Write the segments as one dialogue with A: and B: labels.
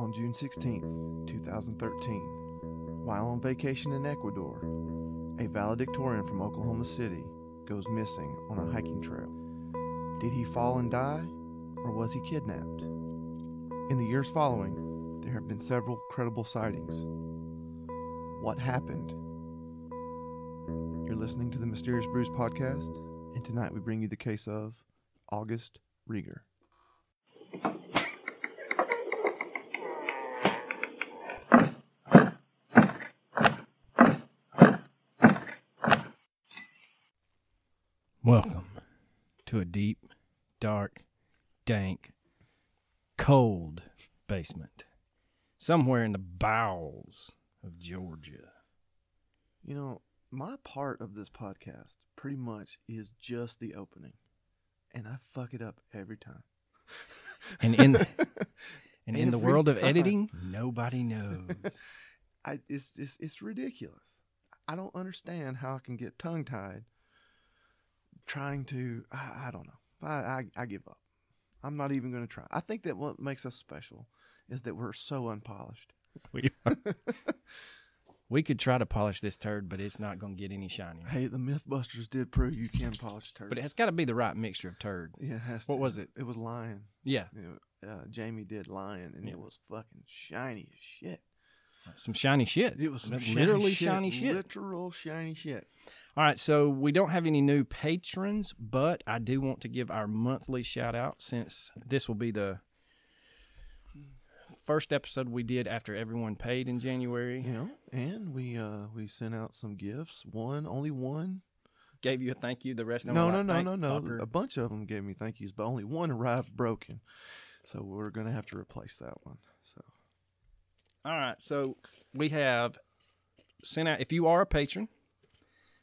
A: on June 16th, 2013, while on vacation in Ecuador, a valedictorian from Oklahoma City goes missing on a hiking trail. Did he fall and die, or was he kidnapped? In the years following, there have been several credible sightings. What happened? You're listening to the Mysterious Brews podcast, and tonight we bring you the case of August Rieger.
B: Welcome to a deep, dark, dank, cold basement somewhere in the bowels of Georgia.
A: You know, my part of this podcast pretty much is just the opening, and I fuck it up every time.
B: And in and in the world of editing, nobody knows.
A: I it's just it's ridiculous. I don't understand how I can get tongue tied trying to I, I don't know. I, I I give up. I'm not even going to try. I think that what makes us special is that we're so unpolished.
B: we, are. we could try to polish this turd, but it's not going to get any shinier.
A: Hey, the MythBusters did prove you can polish turd.
B: But it has got to be the right mixture of turd.
A: yeah, it has
B: What
A: to.
B: was it?
A: It was lion.
B: Yeah,
A: know, uh, Jamie did lion, and
B: Yeah.
A: it was fucking shiny as shit.
B: some shiny shit.
A: It was some shiny
B: literally
A: shit,
B: shiny shit.
A: Literal shiny shit.
B: All right, so we don't have any new patrons, but I do want to give our monthly shout out since this will be the first episode we did after everyone paid in January.
A: Know, and we uh we sent out some gifts. One, only one.
B: Gave you a thank you. The rest of them
A: No, no,
B: like,
A: no, no, no. A bunch of them gave me thank yous, but only one arrived broken. So we're gonna have to replace that one. So
B: All right, so we have sent out. If you are a patron,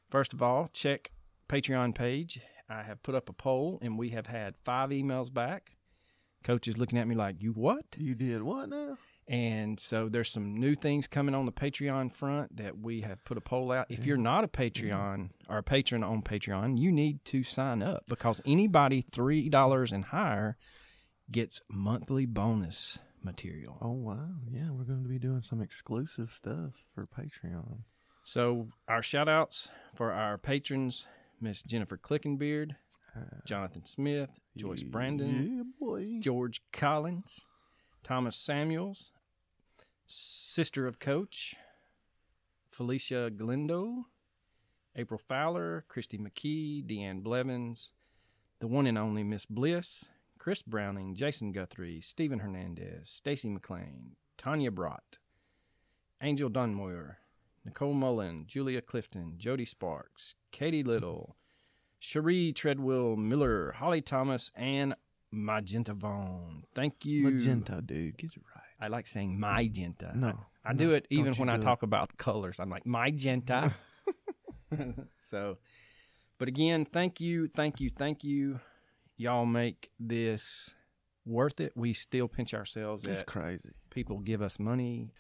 B: first of all, check Patreon page. I have put up a poll, and we have had five emails back. Coach is looking at me like, "You what?"
A: you did what now?
B: And so there's some new things coming on the Patreon front that we have put a poll out. If you're not a Patreon or a patron on Patreon, you need to sign up because anybody three dollars and higher gets monthly bonus material.
A: Oh wow, yeah, we're going to be doing some exclusive stuff for Patreon.
B: So our shout outs for our patrons, Miss Jennifer Clickenbeard, uh, Jonathan Smith, Joyce Brandon,
A: yeah.
B: George Collins, Thomas Samuels, sister of Coach, Felicia Galindo, April Fowler, Christy McKee, Deanne Blevins, the one and only Miss Bliss, Chris Browning, Jason Guthrie, Stephen Hernandez, Stacy McLean, Tanya Brott, Angel Dunmoyer, Nicole Mullen, Julia Clifton, Jody Sparks, Katie Little, Cherie Treadwell Miller, Holly Thomas, and Magenta Vaughn. Thank you.
A: Magenta, dude, get it right.
B: I like saying magenta.
A: No,
B: I
A: no,
B: do it even when I
A: do it.
B: talk about colors. I'm like magenta. so, but again, thank you, thank you, thank you. Y'all make this worth it. We still pinch ourselves
A: It's crazy.
B: people give us money.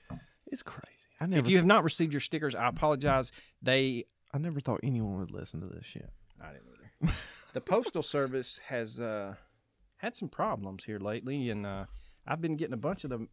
A: It's crazy. I never,
B: If you have not received your stickers, I apologize. They
A: I never thought anyone would listen to this shit.
B: I didn't either. the postal service has uh, had some problems here lately, and uh, I've been getting a bunch of the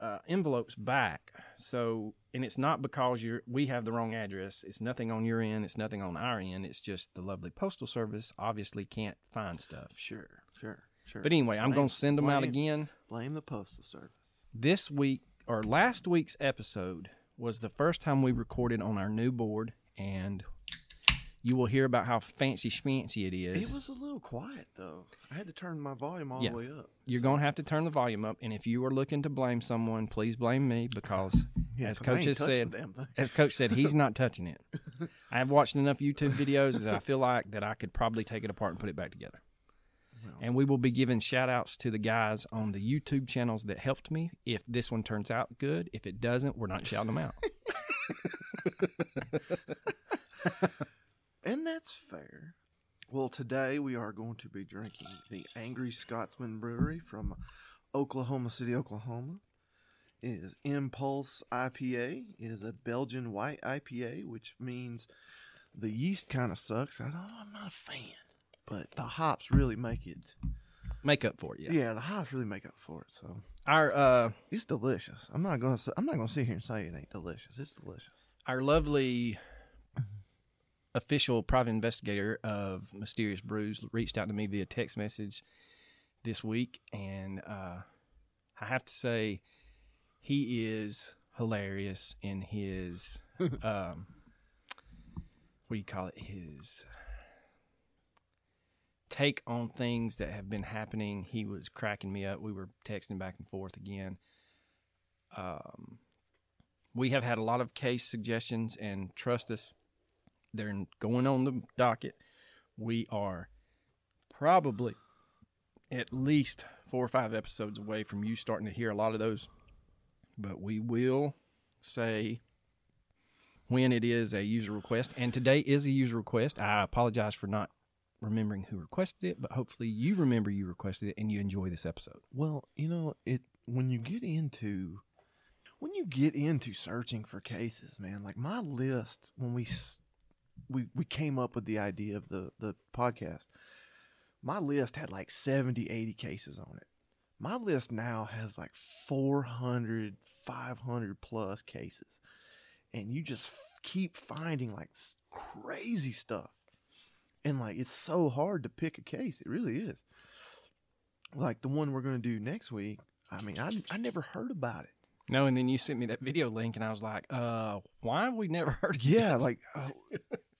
B: uh, envelopes back. So, and it's not because you're we have the wrong address. It's nothing on your end. It's nothing on our end. It's just the lovely postal service obviously can't find stuff.
A: Sure, sure, sure.
B: But anyway, I'm going to send them out again.
A: Blame the postal service.
B: This week or last week's episode was the first time we recorded on our new board, and you will hear about how fancy schmancy it is.
A: It was a little quiet though. I had to turn my volume all
B: Yeah.
A: the way up.
B: You're
A: So-
B: going to have to turn the volume up, and if you are looking to blame someone, please blame me because,
A: Yeah,
B: as Coach has said, as Coach said, he's not touching it. I have watched enough YouTube videos that I feel like that I could probably take it apart and put it back together. And we will be giving shout outs to the guys on the YouTube channels that helped me. If this one turns out good, if it doesn't, we're not shouting them out.
A: And that's fair. Well, today we are going to be drinking the Angry Scotsman Brewery from Oklahoma City, Oklahoma. It is Impulse IPA. It is a Belgian white IPA, which means the yeast kind of sucks. I don't, I'm not a fan, but the hops really make it
B: make up for it. Yeah.
A: yeah, the hops really make up for it. So
B: Our uh,
A: it's delicious. I'm not gonna. I'm not gonna sit here and say it ain't delicious. It's delicious.
B: our lovely official private investigator of Mysterious Brews reached out to me via text message this week, and uh, I have to say, he is hilarious in his um, what do you call it? His take on things that have been happening. He was cracking me up. We were texting back and forth again. Um, we have had a lot of case suggestions, and trust us, they're going on the docket. We are probably at least four or five episodes away from you starting to hear a lot of those. But we will say when it is a user request. And today is a user request. I apologize for not remembering who requested it, but hopefully you remember you requested it and you enjoy this episode.
A: Well, you know, it when you get into when you get into searching for cases, man, like my list when we we we came up with the idea of the the podcast, my list had like 70, 80 cases on it. My list now has like 400, 500 plus cases. And you just f- keep finding like crazy stuff. And like it's so hard to pick a case. It really is like the one we're going to do next week. I mean, I, I never heard about it.
B: No, and then you sent me that video link and I was like, uh, why have we never heard of
A: Yeah,
B: this?
A: like, uh,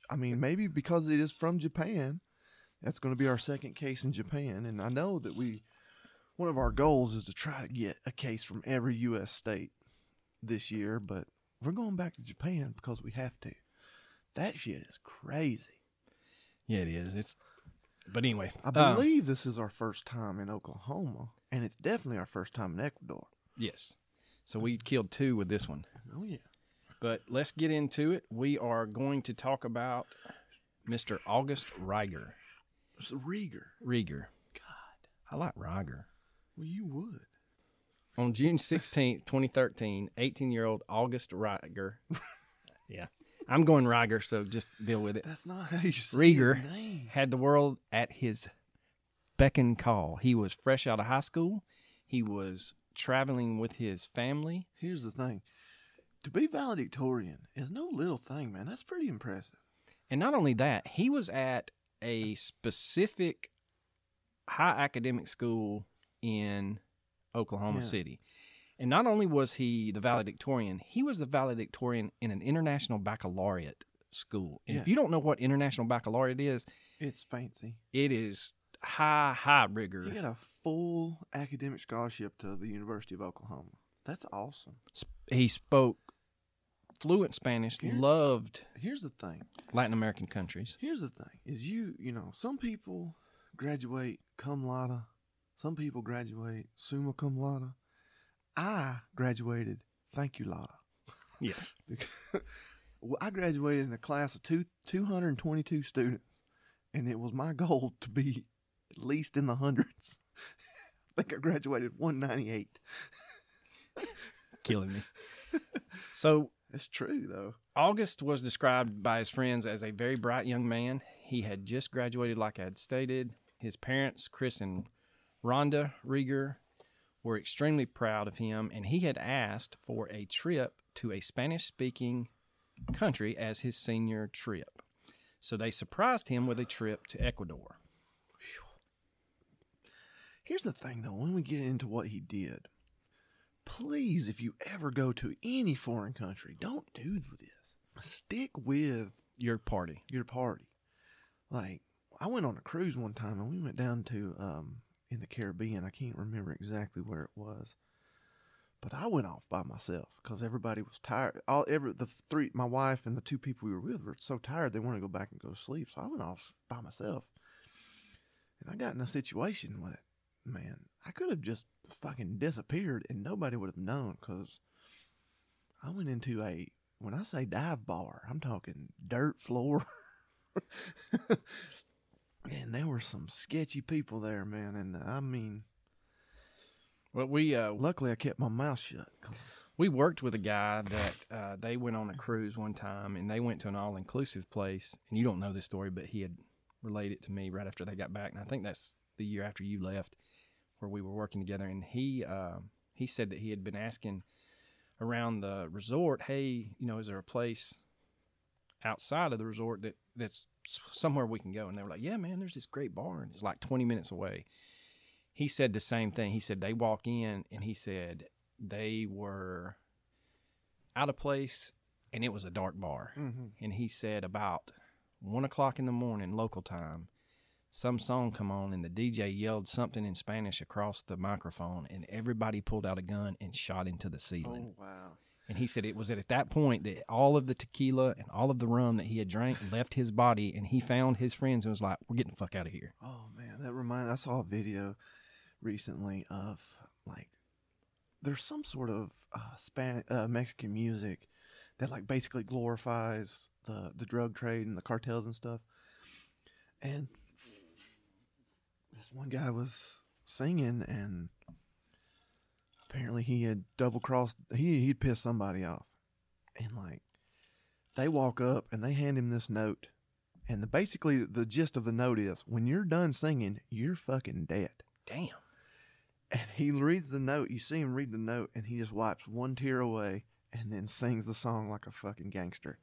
A: I mean, maybe because it is from Japan. That's going to be our second case in Japan. And I know that we, one of our goals is to try to get a case from every U.S. state this year, but we're going back to Japan because we have to. That shit is crazy.
B: Yeah, it is. It's but anyway,
A: I
B: uh,
A: believe this is our first time in Oklahoma, and it's definitely our first time in Ecuador.
B: yes. So we killed two with this one.
A: Oh, yeah.
B: But let's get into it. We are going to talk about Mr. August Reiger.
A: It's Rieger.
B: Rieger.
A: God.
B: I like Reiger.
A: Well, you would.
B: On June 16th, 2013, 18 year old August Reiger. yeah. I'm going Reiger, so just deal with it.
A: That's not how you say
B: Rieger
A: his name.
B: had the world at his beck and call. He was fresh out of high school. He was traveling with his family.
A: Here's the thing. To be valedictorian is no little thing, man. That's pretty impressive.
B: And not only that, he was at a specific high academic school in Oklahoma
A: Yeah.
B: City. And not only was he the valedictorian, he was the valedictorian in an international baccalaureate school. And if you don't know what international baccalaureate is,
A: It's fancy.
B: it is high, high rigor.
A: You got a full academic scholarship to the University of Oklahoma. That's awesome.
B: He spoke fluent Spanish,
A: Here-
B: loved
A: Here's the thing.
B: Latin American countries.
A: Here's the thing. Is you, you know, some people graduate cum laude. Some people graduate summa cum laude. I graduated thank you laude.
B: Yes.
A: Well, I graduated in a class of two, 222 students, and it was my goal to be at least in the hundreds. I think I graduated 198.
B: Killing me. So
A: it's true, though.
B: August was described by his friends as a very bright young man. He had just graduated, like I had stated. His parents, Chris and Rhonda Rieger, were extremely proud of him, and he had asked for a trip to a Spanish speaking country as his senior trip. So they surprised him with a trip to Ecuador.
A: Here's the thing, though, when we get into what he did, please, if you ever go to any foreign country, don't do this. Stick with
B: Your party.
A: your party. Like, I went on a cruise one time and we went down to um in the Caribbean. I can't remember exactly where it was, but I went off by myself because everybody was tired. All every the three, my wife and the two people we were with were so tired they wanted to go back and go to sleep. So I went off by myself, and I got in a situation with man. I could have just fucking disappeared and nobody would have known because I went into a when I say dive bar, I'm talking dirt floor. and there were some sketchy people there, man. And uh, I mean,
B: Well, we uh,
A: luckily I kept my mouth shut.
B: we worked with a guy that uh, they went on a cruise one time and they went to an all inclusive place. And you don't know this story, but he had relayed it to me right after they got back. And I think that's the year after you left. where we were working together, and he uh, he said that he had been asking around the resort, "Hey, you know, is there a place outside of the resort that that's somewhere we can go?" And they were like, "Yeah, man, there's this great bar, and it's like 20 minutes away." He said the same thing. He said they walk in, and he said they were out of place, and it was a dark bar.
A: Mm-hmm.
B: And he said about one o'clock in the morning local time, some song come on, and the DJ yelled something in Spanish across the microphone, and everybody pulled out a gun and shot into the ceiling.
A: Oh wow.
B: And he said it was at that point that all of the tequila and all of the rum that he had drank left his body, and he found his friends and was like, "We're getting the fuck out of here."
A: Oh man, that reminds. I saw a video recently of like there's some sort of uh, Span uh, Mexican music that like basically glorifies the the drug trade and the cartels and stuff. And this one guy was singing, and apparently he had double crossed. He he'd pissed somebody off, and like they walk up and they hand him this note. And the, basically, the gist of the note is when you're done singing, you're fucking dead.
B: Damn.
A: And he reads the note. You see him read the note, and he just wipes one tear away and then sings the song like a fucking gangster.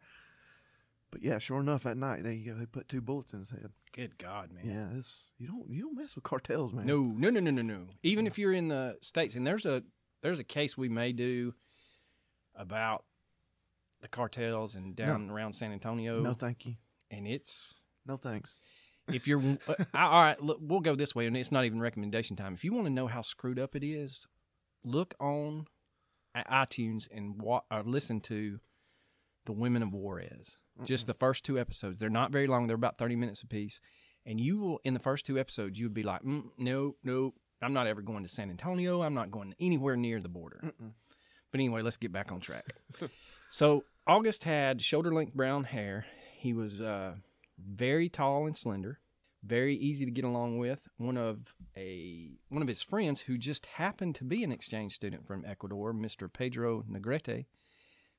A: But yeah, sure enough, that night they they put two bullets in his head.
B: Good God, man.
A: Yeah, it's you don't you don't mess with cartels, man.
B: No, no, no, no, no, no. Even if you're in the states, and there's a there's a case we may do about the cartels and down around San Antonio,
A: no, thank you.
B: and it's
A: No thanks.
B: if you're uh, all right. Look, we'll go this way, and it's not even recommendation time. If you want to know how screwed up it is, look on iTunes and wa- or listen to the Women of Juarez. Just the first two episodes. They're not very long. They're about thirty minutes apiece, and you will in the first two episodes you would be like, mm, no, no, I'm not ever going to San Antonio. I'm not going anywhere near the border.
A: Mm-mm.
B: But anyway, let's get back on track. so August had shoulder length brown hair. He was uh, very tall and slender, very easy to get along with. One of a one of his friends who just happened to be an exchange student from Ecuador, Mr. Pedro Negrete,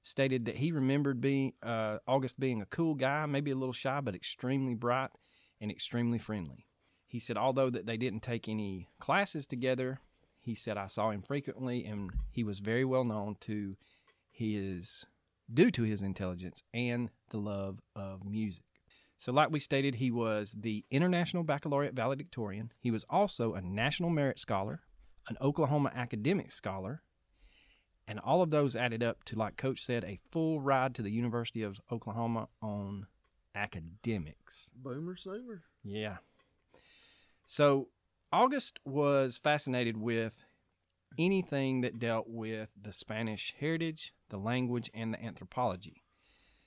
B: stated that he remembered being uh, August being a cool guy, maybe a little shy, but extremely bright and extremely friendly. He said, although that they didn't take any classes together, he said I saw him frequently, and he was very well known to his due to his intelligence and the love of music. So, like we stated, he was the International Baccalaureate valedictorian. He was also a National Merit Scholar, an Oklahoma Academic Scholar, and all of those added up to, like Coach said, a full ride to the University of Oklahoma on academics.
A: Boomer Sooner.
B: Yeah. So August was fascinated with anything that dealt with the Spanish heritage, the language, and the anthropology.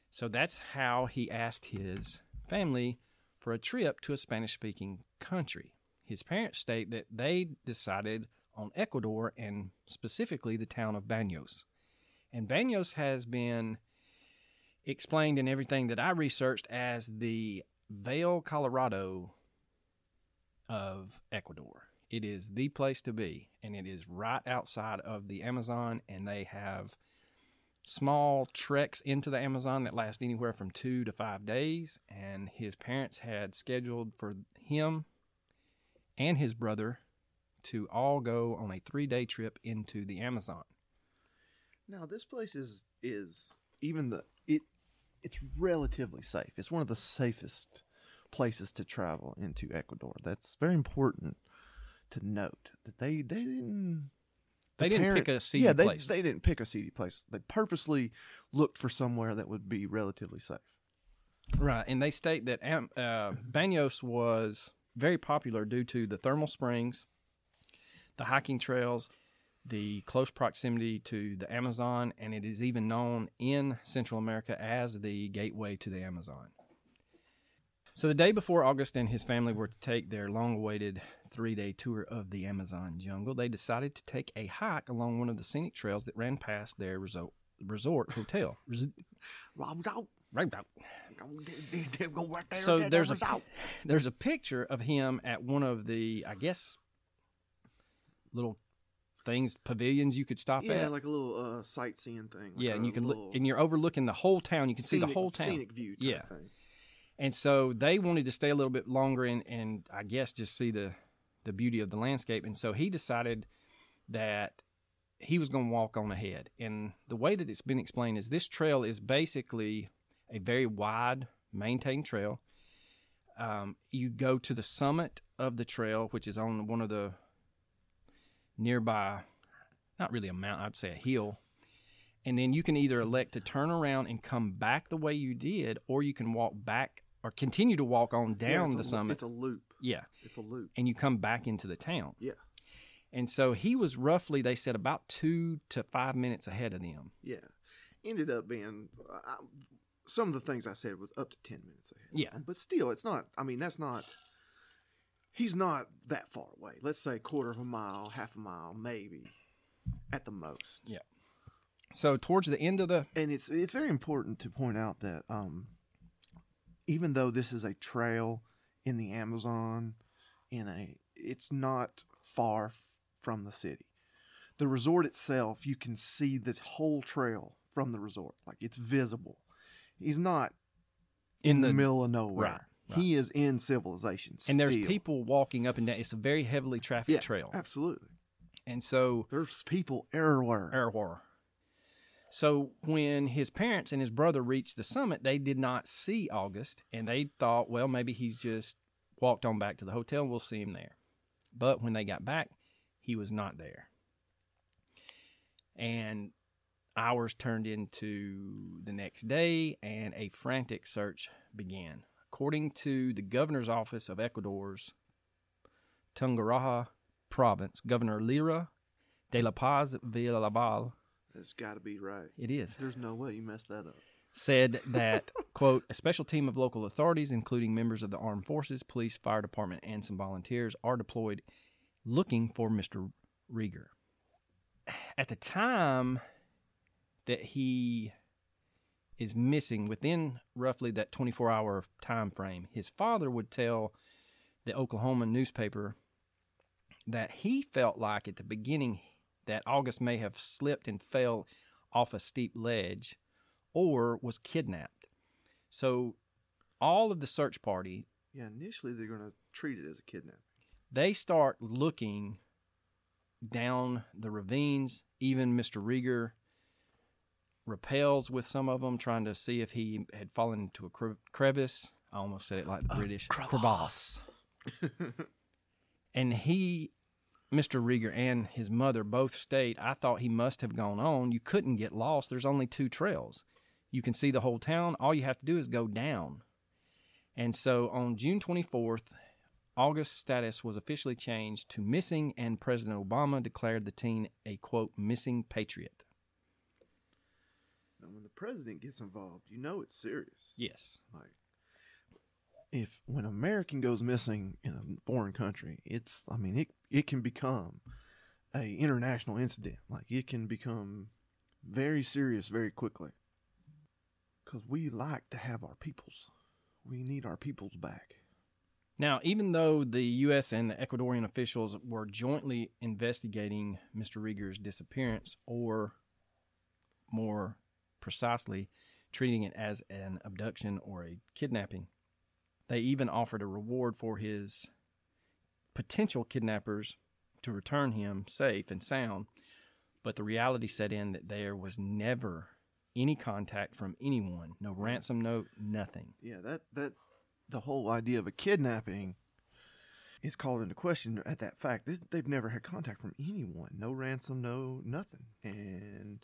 B: So that's how he asked his family for a trip to a Spanish speaking country. His parents state that they decided on Ecuador and specifically the town of Banos. And Banos has been explained in everything that I researched as the Vail Colorado of Ecuador. It is the place to be, and it is right outside of the Amazon, and they have small treks into the Amazon that last anywhere from two to five days. And his parents had scheduled for him and his brother to all go on a three day trip into the Amazon.
A: Now this place is is even the it it's relatively safe. It's one of the safest places to travel into Ecuador. That's very important to note that they they didn't
B: They didn't
A: parent-
B: pick a seedy
A: yeah, they,
B: place.
A: they didn't pick a seedy place. They purposely looked for somewhere that would be relatively safe.
B: Right, and they state that Am- uh, Banos was very popular due to the thermal springs, the hiking trails, the close proximity to the Amazon, and it is even known in Central America as the gateway to the Amazon. So, the day before August and his family were to take their long awaited three day tour of the Amazon jungle, they decided to take a hike along one of the scenic trails that ran past their resort, resort hotel. Res- right, right. So there's a there's a picture of him at one of the I guess little things pavilions you could stop
A: yeah,
B: at.
A: Yeah, like a little uh, sightseeing thing. like
B: yeah, and you can look and you're overlooking the whole town. You can see the whole town.
A: Scenic view.
B: Yeah.
A: Thing.
B: And so they wanted to stay a little bit longer and and I guess just see the the beauty of the landscape. And so he decided that he was going to walk on ahead. And the way that it's been explained is this trail is basically a very wide, maintained trail. Um, you go to the summit of the trail, which is on one of the nearby, not really a mountain, I'd say a hill. And then you can either elect to turn around and come back the way you did, or you can walk back or continue to walk on down
A: it's
B: the
A: a,
B: summit.
A: It's a loop.
B: yeah.
A: It's a loop.
B: And you come back into the town.
A: Yeah.
B: And so he was roughly, they said, about two to five minutes ahead of them.
A: Yeah. Ended up being uh, I, some of the things I said was up to 10 minutes ahead.
B: Yeah.
A: But still, it's not, I mean, that's not, he's not that far away. Let's say quarter of a mile, half a mile, maybe at the most.
B: Yeah. So towards the end of the
A: And it's, it's very important to point out that um, even though this is a trail in the Amazon, in a, it's not far f- from the city. The resort itself, you can see the whole trail from the resort. Like it's visible. He's not
B: in
A: in the,
B: the
A: middle of nowhere.
B: right, right.
A: He is in civilization.
B: and there's people walking up and down. It's a very heavily trafficked
A: Yeah,
B: trail.
A: Absolutely.
B: And so
A: There's people everywhere.
B: Erwar. So when his parents and his brother reached the summit, they did not see August, and they thought, well, maybe he's just walked on back to the hotel. and We'll see him there. But when they got back, he was not there. And hours turned into the next day, and a frantic search began. According to the governor's office of Ecuador's Tungurahua province, Governor Lira de la Paz Villalobal,
A: That's got to be right.
B: it is,
A: There's no way you messed that up.
B: said that, quote, a special team of local authorities, including members of the armed forces, police, fire department, and some volunteers, are deployed looking for Mr. Rieger. At the time that he is missing, within roughly that 24 hour time frame, his father would tell the Oklahoma newspaper that he felt like at the beginning that August may have slipped and fell off a steep ledge or was kidnapped. So all of the search party,
A: Yeah, initially they're going to treat it as a kidnapping.
B: they start looking down the ravines. Even Mr. Rieger repels with some of them, trying to see if he had fallen into a cre- crevice. I almost said it like the British crevasse. and he, Mr. Rieger, and his mother both state, I thought he must have gone on. You couldn't get lost. There's only two trails. You can see the whole town. All you have to do is go down. And so on June 24th, August's status was officially changed to missing, and President Obama declared the teen a quote, missing patriot.
A: Now, when the president gets involved, you know it's serious.
B: Yes.
A: Like, if when an American goes missing in a foreign country, it's I mean it it can become a international incident. Like it can become very serious very quickly. Cause we like to have our peoples. We need our peoples back.
B: Now, even though the U.S. and the Ecuadorian officials were jointly investigating Mr. Rieger's disappearance, or more precisely, treating it as an abduction or a kidnapping, they even offered a reward for his potential kidnappers to return him safe and sound. But the reality set in that there was never any contact from anyone, no ransom note, nothing.
A: Yeah, that that the whole idea of a kidnapping is called into question at that fact. They- They've never had contact from anyone, no ransom, no nothing, and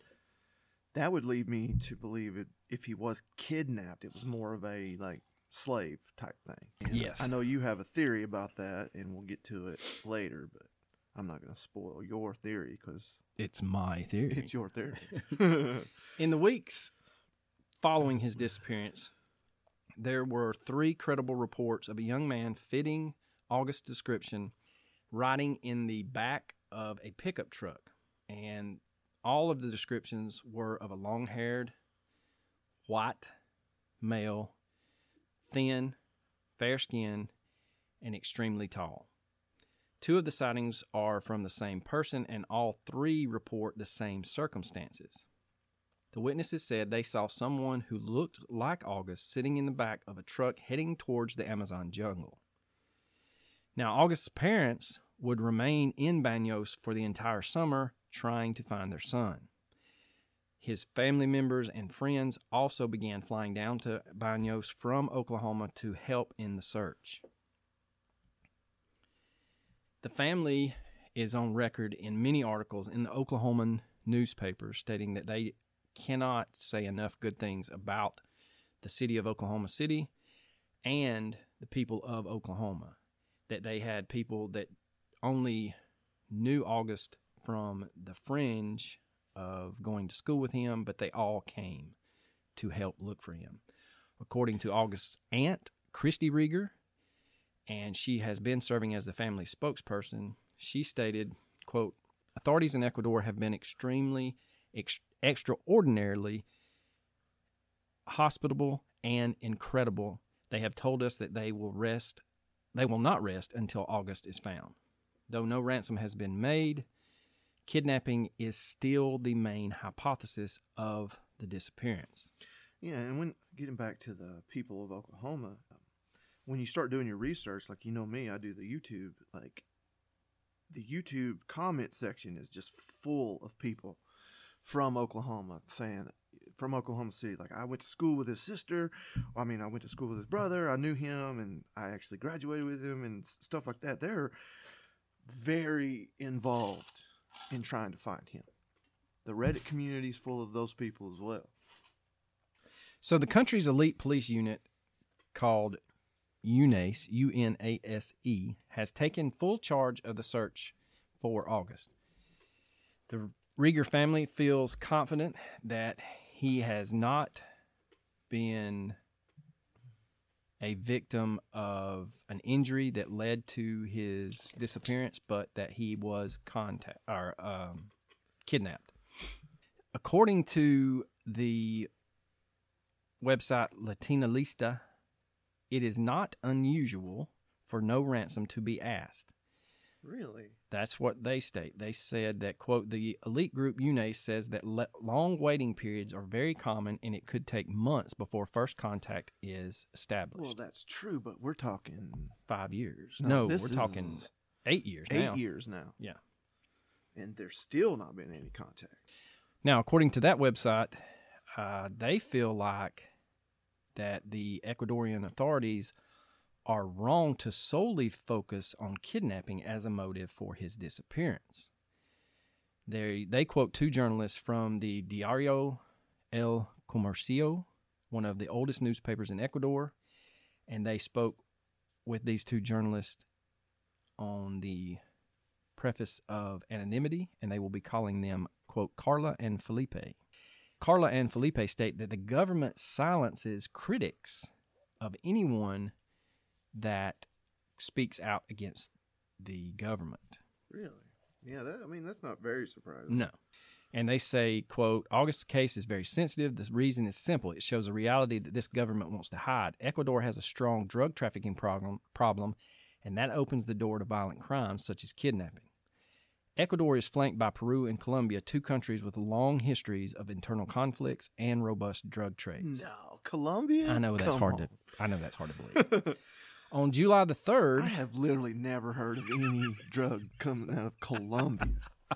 A: that would lead me to believe it. If he was kidnapped, it was more of a like slave type thing. And
B: Yes.
A: I know you have a theory about that, and we'll get to it later, but I'm not going to spoil your theory because
B: It's my theory.
A: it's your theory.
B: In the weeks following his disappearance, there were three credible reports of a young man fitting August's description riding in the back of a pickup truck. And all of the descriptions were of a long haired, white male, thin, fair skinned, and extremely tall. Two of the sightings are from the same person, and all three report the same circumstances. The witnesses said they saw someone who looked like August sitting in the back of a truck heading towards the Amazon jungle. Now, August's parents would remain in Banos for the entire summer trying to find their son. His family members and friends also began flying down to Banos from Oklahoma to help in the search. The family is on record in many articles in the Oklahoman newspapers stating that they cannot say enough good things about the city of Oklahoma City and the people of Oklahoma. That they had people that only knew August from the fringe of going to school with him, but they all came to help look for him. According to August's aunt, Christy Rieger, and she has been serving as the family spokesperson, she stated, quote, authorities in Ecuador have been extremely, ex- extraordinarily hospitable and incredible. They have told us that they will rest, they will not rest until August is found. Though no ransom has been made, kidnapping is still the main hypothesis of the disappearance.
A: Yeah, and when getting back to the people of Oklahoma, when you start doing your research, like you know me, I do the YouTube, like the YouTube comment section is just full of people from Oklahoma saying from Oklahoma City, like I went to school with his sister. I mean, I went to school with his brother. I knew him, and I actually graduated with him, and stuff like that. They're very involved in trying to find him. The Reddit community is full of those people as well.
B: So the country's elite police unit called UNASE, U N A S E, has taken full charge of the search for August. The Rieger family feels confident that he has not been a victim of an injury that led to his disappearance, but that he was contact or um, kidnapped. According to the website Latina Lista, it is not unusual for no ransom to be asked.
A: Really?
B: That's what they state. They said that, quote, the elite group UNASE says that le- long waiting periods are very common and it could take months before first contact is established.
A: Well, that's true, but we're talking
B: Five years.
A: No,
B: No, we're talking eight years
A: eight
B: now.
A: years now.
B: Yeah.
A: And there's still not been any contact.
B: Now, according to that website, uh, they feel like that the Ecuadorian authorities are wrong to solely focus on kidnapping as a motive for his disappearance. They, they quote two journalists from the Diario El Comercio, one of the oldest newspapers in Ecuador, and they spoke with these two journalists on the preface of anonymity, and they will be calling them, quote, Carla and Felipe. Carla and Felipe state that the government silences critics of anyone that speaks out against the government.
A: Really? Yeah, that, I mean, that's not very surprising.
B: No. And they say, quote, August's case is very sensitive. The reason is simple. It shows a reality that this government wants to hide. Ecuador has a strong drug trafficking problem, problem, and that opens the door to violent crimes such as kidnapping. Ecuador is flanked by Peru and Colombia, two countries with long histories of internal conflicts and robust drug trades.
A: No, Colombia?
B: I know that's
A: Come
B: hard
A: on.
B: to I know that's hard to believe. On July the 3rd,
A: I have literally never heard of any drug coming out of Colombia.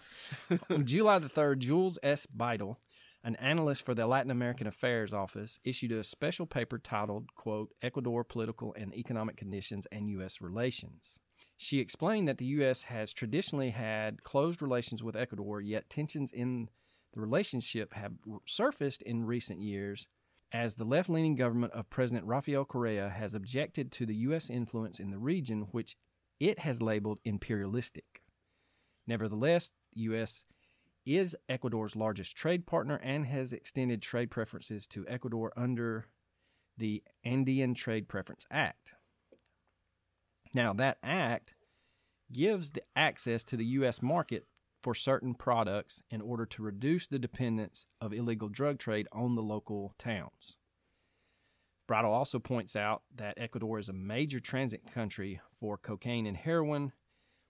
B: On July the 3rd, Jules S. Beittel, an analyst for the Latin American Affairs Office, issued a special paper titled, quote, Ecuador Political and Economic Conditions and U.S. Relations. She explained that the U.S. has traditionally had closed relations with Ecuador, yet tensions in the relationship have surfaced in recent years as the left leaning government of President Rafael Correa has objected to the U.S. influence in the region, which it has labeled imperialistic. Nevertheless, the U.S. is Ecuador's largest trade partner and has extended trade preferences to Ecuador under the Andean Trade Preference Act. Now, that act gives the access to the U.S. market for certain products in order to reduce the dependence of illegal drug trade on the local towns. Bridle also points out that Ecuador is a major transit country for cocaine and heroin,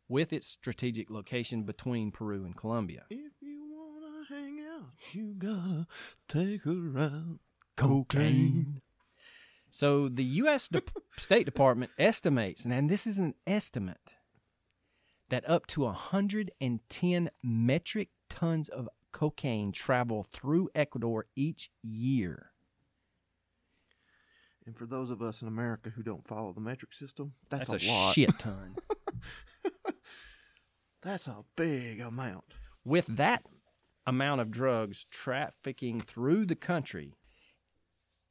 B: with its strategic location between Peru and Colombia.
A: If you want to hang out, you gotta take a ride.
B: So the U.S. De- State Department estimates, and this is an estimate, that up to 110 metric tons of cocaine travel through Ecuador each year.
A: And for those of us in America who don't follow the metric system, that's,
B: That's,
A: a,
B: a,
A: lot.
B: shit ton.
A: That's a big amount.
B: With that amount of drugs trafficking through the country,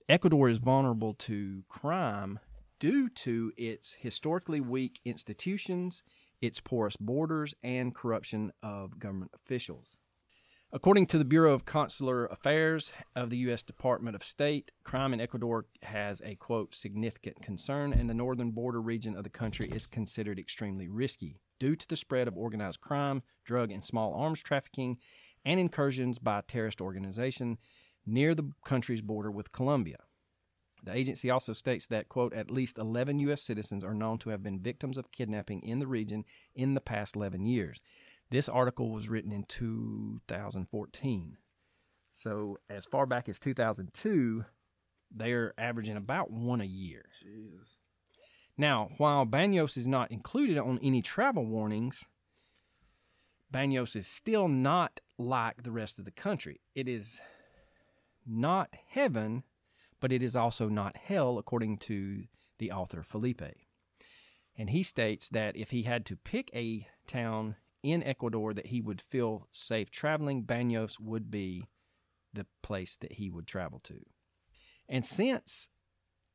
B: Ecuador is vulnerable to crime due to its historically weak institutions, its porous borders, and corruption of government officials. According to the Bureau of Consular Affairs of the U.S. Department of State, crime in Ecuador has a quote significant concern, and the northern border region of the country is considered extremely risky due to the spread of organized crime, drug and small arms trafficking, and incursions by terrorist organization near the country's border with Colombia. The agency also states that, quote, at least 11 U.S. citizens are known to have been victims of kidnapping in the region in the past 11 years. This article was written in 2014. So, as far back as 2002, they're averaging about one a year.
A: Jesus.
B: Now, while Banos is not included on any travel warnings, Banos is still not like the rest of the country. It is not heaven, but it is also not hell, according to the author Felipe. And he states that if he had to pick a town in Ecuador that he would feel safe traveling, Banos would be the place that he would travel to. And since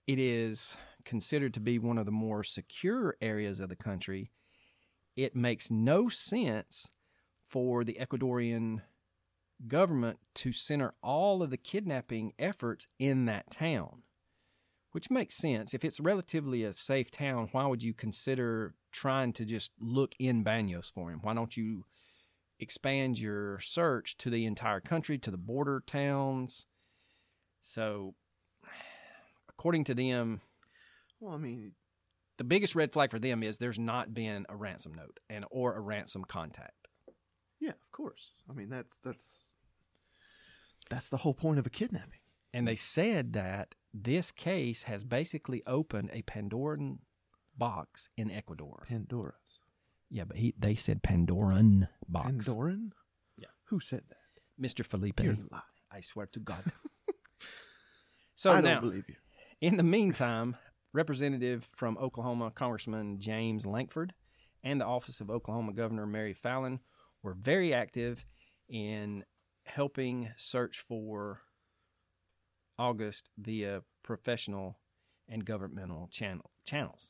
B: it is considered to be one of the more secure areas of the country, it makes no sense for the Ecuadorian government to center all of the kidnapping efforts in that town. Which makes sense. If it's relatively a safe town, why would you consider trying to just look in Banos for him? Why don't you expand your search to the entire country, to the border towns? So, according to them,
A: Well, I mean,
B: the biggest red flag for them is there's not been a ransom note and or a ransom contact.
A: Yeah, of course. I mean, that's that's that's the whole point of a kidnapping.
B: And they said that this case has basically opened a Pandoran box in Ecuador.
A: Pandora's.
B: Yeah, but he they said Pandoran box.
A: Pandoran?
B: Yeah.
A: Who said that?
B: Mr. Felipe,
A: You're lying.
B: I swear to God. so
A: I
B: now,
A: don't believe you.
B: in the meantime, Representative from Oklahoma, Congressman James Lankford, and the Office of Oklahoma Governor Mary Fallin were very active in helping search for August via professional and governmental channel, channels.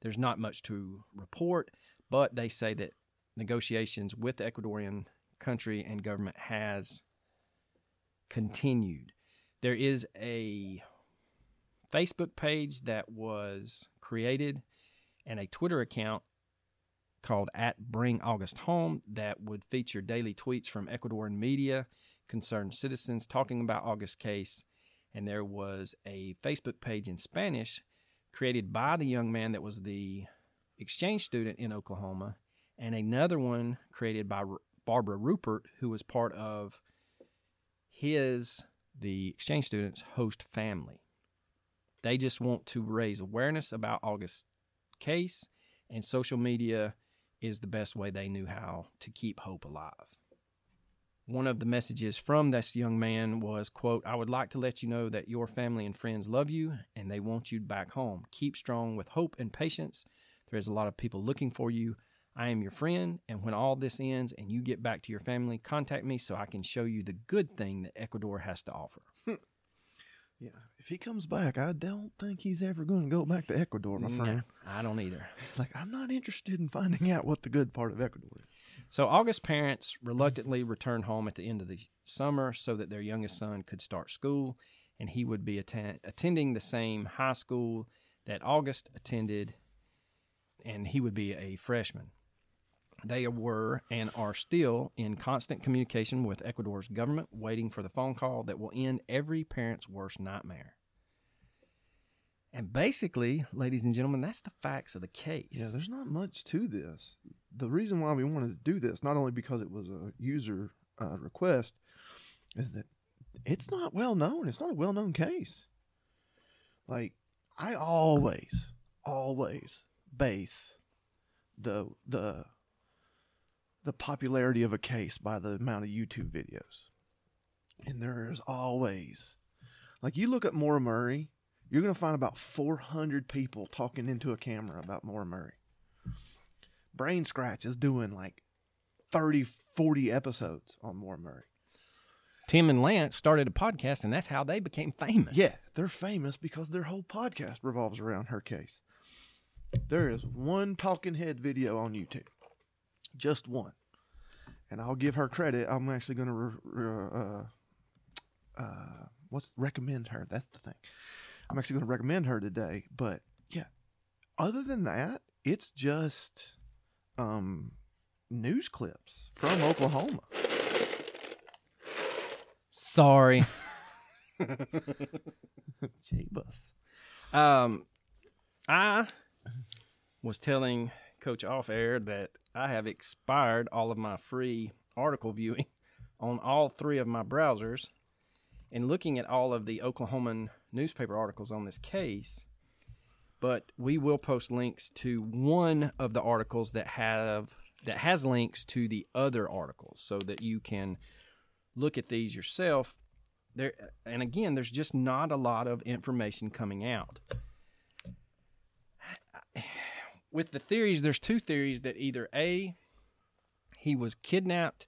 B: There's not much to report, but they say that negotiations with the Ecuadorian country and government has continued. There is a Facebook page that was created and a Twitter account called at Bring August Home that would feature daily tweets from Ecuadorian media, concerned citizens talking about August case. And there was a Facebook page in Spanish created by the young man that was the exchange student in Oklahoma, and another one created by Barbara Rupert, who was part of his, the exchange student's host family. They just want to raise awareness about August's case, and social media is the best way they knew how to keep hope alive. One of the messages from this young man was, quote, I would like to let you know that your family and friends love you and they want you back home. Keep strong with hope and patience. There is a lot of people looking for you. I am your friend, and when all this ends and you get back to your family, contact me so I can show you the good thing that Ecuador has to offer. Hmm.
A: Yeah. If he comes back, I don't think he's ever going to go back to Ecuador, my friend.
B: I don't either.
A: Like, I'm not interested in finding out what the good part of Ecuador is.
B: So August's parents reluctantly returned home at the end of the summer so that their youngest son could start school, and he would be atten- attending the same high school that August attended, and he would be a freshman. They were and are still in constant communication with Ecuador's government, waiting for the phone call that will end every parent's worst nightmare. And basically, ladies and gentlemen, that's the facts of the case.
A: Yeah, there's not much to this. The reason why we wanted to do this, not only because it was a user uh, request, is that it's not well known. It's not a well known case. Like, I always, always base the the the popularity of a case by the amount of YouTube videos. And there is always, like, you look at Maura Murray, you're going to find about 400 people talking into a camera about Maura Murray. Brain Scratch is doing like 30, 40 episodes on Maura Murray.
B: Tim and Lance started a podcast, and that's how they became famous.
A: Yeah, they're famous because their whole podcast revolves around her case. There is one talking head video on YouTube, just one, and I'll give her credit. I'm actually going to re- re- uh, uh, what's recommend her. That's the thing. I'm actually going to recommend her today. But yeah, other than that, it's just um, news clips from Oklahoma.
B: Sorry.
A: J-Bus.
B: Um, I was telling Coach off air that I have expired all of my free article viewing on all three of my browsers. And looking at all of the Oklahoman newspaper articles on this case, but we will post links to one of the articles that have that has links to the other articles so that you can look at these yourself there and again there's just not a lot of information coming out with the theories there's two theories that either a he was kidnapped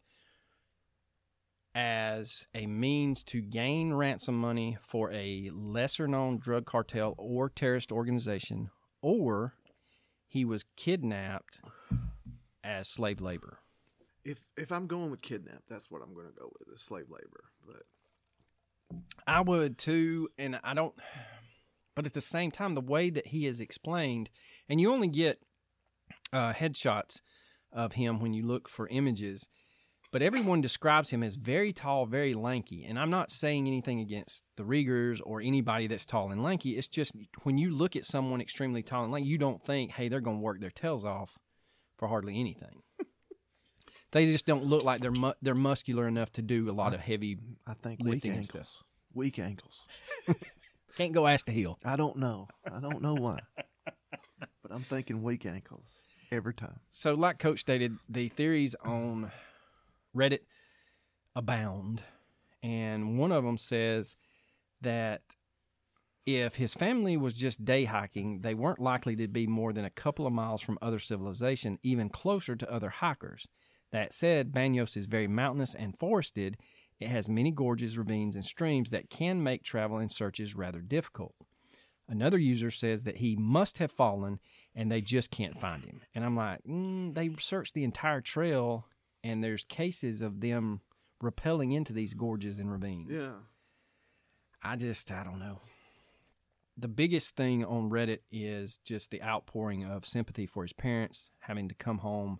B: as a means to gain ransom money for a lesser known drug cartel or terrorist organization or he was kidnapped as slave labor
A: If if I'm going with kidnap, that's what I'm going to go with is slave labor. But
B: I would too, and I don't. But at the same time, the way that he is explained, and you only get uh, headshots of him when you look for images, but everyone describes him as very tall, very lanky. And I'm not saying anything against the Reigers or anybody that's tall and lanky. It's just when you look at someone extremely tall and lanky, you don't think, hey, they're going to work their tails off for hardly anything. they just don't look like they're mu- they're muscular enough to do a lot of heavy.
A: I think weak ankles. Weak ankles.
B: Can't go ask the hill.
A: I don't know. I don't know why. But I'm thinking weak ankles every time.
B: So, like Coach stated, the theories on Reddit abound, and one of them says that if his family was just day hiking, they weren't likely to be more than a couple of miles from other civilization, even closer to other hikers. That said, Banos is very mountainous and forested. It has many gorges, ravines, and streams that can make travel and searches rather difficult. Another user says that he must have fallen and they just can't find him. And I'm like, mm, they searched the entire trail and there's cases of them rappelling into these gorges and ravines. Yeah. I just, I don't know. The biggest thing on Reddit is just the outpouring of sympathy for his parents having to come home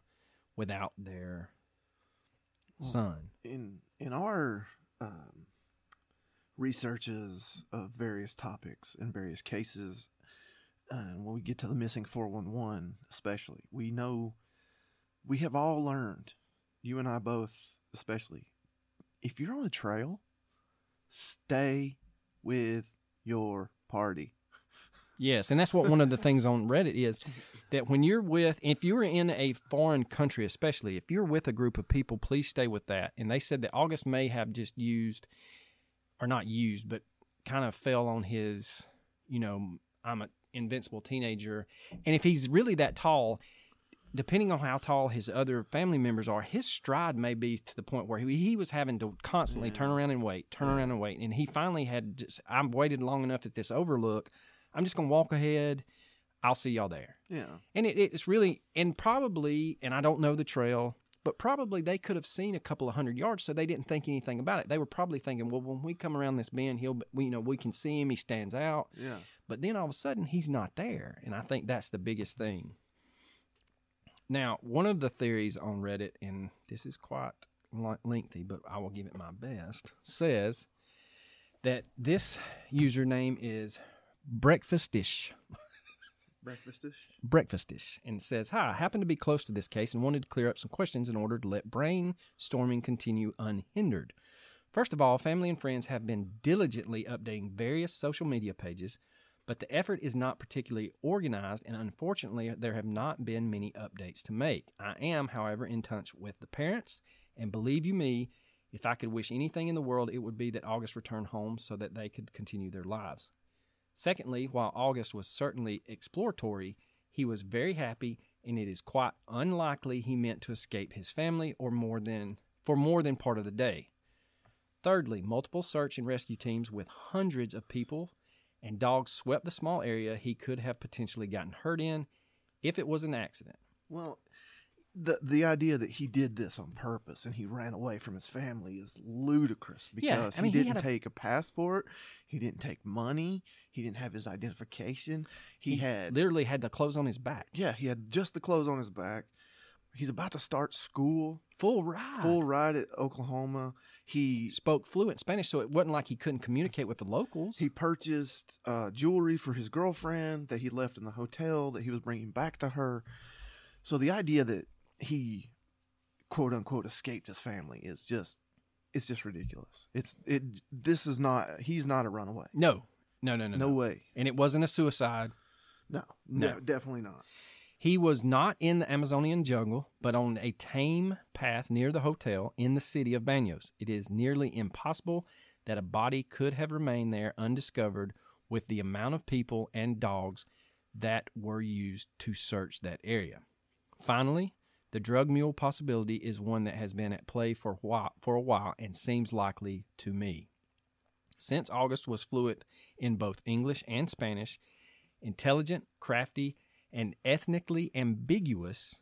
B: without their son.
A: In in our um, researches of various topics and various cases, And when we get to the missing 411, especially, we know we have all learned, you and I both, especially, if you're on a trail, stay with your party.
B: Yes, and that's what one of the things on Reddit is that when you're with, if you're in a foreign country, especially if you're with a group of people, please stay with that. And they said that August may have just used, or not used, but kind of fell on his, you know, I'm an invincible teenager. And if he's really that tall, depending on how tall his other family members are, his stride may be to the point where he, he was having to constantly turn around and wait, turn around and wait. And he finally had, just, I've waited long enough at this overlook. I'm just going to walk ahead. I'll see y'all there.
A: Yeah.
B: And it, it's really, and probably, and I don't know the trail, but probably they could have seen a couple of hundred yards, so they didn't think anything about it. They were probably thinking, well, when we come around this bend, he'll, we, you know, we can see him. He stands out.
A: Yeah.
B: But then all of a sudden, he's not there. And I think that's the biggest thing. Now, one of the theories on Reddit, and this is quite le- lengthy, but I will give it my best, says that this username is Breakfastish.
A: Breakfastish.
B: Breakfastish and says, Hi, I happen to be close to this case and wanted to clear up some questions in order to let brainstorming continue unhindered. First of all, family and friends have been diligently updating various social media pages, but the effort is not particularly organized, and unfortunately, there have not been many updates to make. I am, however, in touch with the parents, and believe you me, if I could wish anything in the world, it would be that August return home so that they could continue their lives. Secondly, while August was certainly exploratory, he was very happy, and it is quite unlikely he meant to escape his family or more than for more than part of the day. Thirdly, multiple search and rescue teams with hundreds of people and dogs swept the small area he could have potentially gotten hurt in if it was an accident.
A: Well, the the idea that he did this on purpose and he ran away from his family is ludicrous because
B: Yeah, I mean,
A: he
B: he
A: didn't
B: had a-
A: take a passport, he didn't take money, he didn't have his identification. He, had
B: literally had the clothes on his back.
A: yeah, he had just the clothes on his back. He's about to start school,
B: Full ride.
A: full ride at Oklahoma. He
B: spoke fluent Spanish, so it wasn't like he couldn't communicate with the locals.
A: he purchased uh, jewelry for his girlfriend that he left in the hotel that he was bringing back to her. So the idea that he quote unquote escaped his family is just it's just ridiculous. It's it this is not he's not a runaway.
B: no, no, no, no,
A: No,
B: no.
A: way.
B: And it wasn't a suicide.
A: No,
B: No.
A: no, definitely not.
B: He was not in the Amazonian jungle, but on a tame path near the hotel in the city of Banos. It is nearly impossible that a body could have remained there undiscovered with the amount of people and dogs that were used to search that area. Finally, the drug mule possibility is one that has been at play for a while, for a while and seems likely to me. Since August was fluent in both English and Spanish, intelligent, crafty, and ethnically ambiguous,